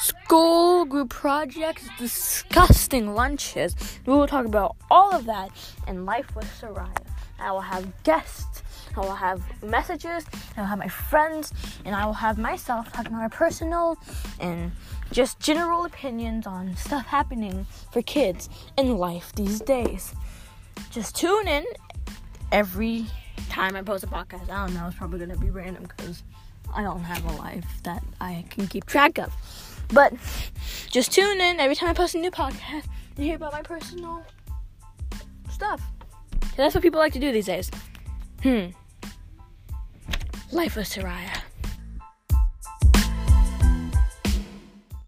school group projects, disgusting lunches. We will talk about all of that in Life with Soraya. I will have guests, I will have messages, I will have my friends, and I will have myself talking about my personal and just general opinions on stuff happening for kids in life these days. Just tune in every time I post a podcast. I don't know, it's probably gonna be random because I don't have a life that I can keep track of. But just tune in every time I post a new podcast and hear about my personal stuff. That's what people like to do these days. Hmm. Life with Soraya.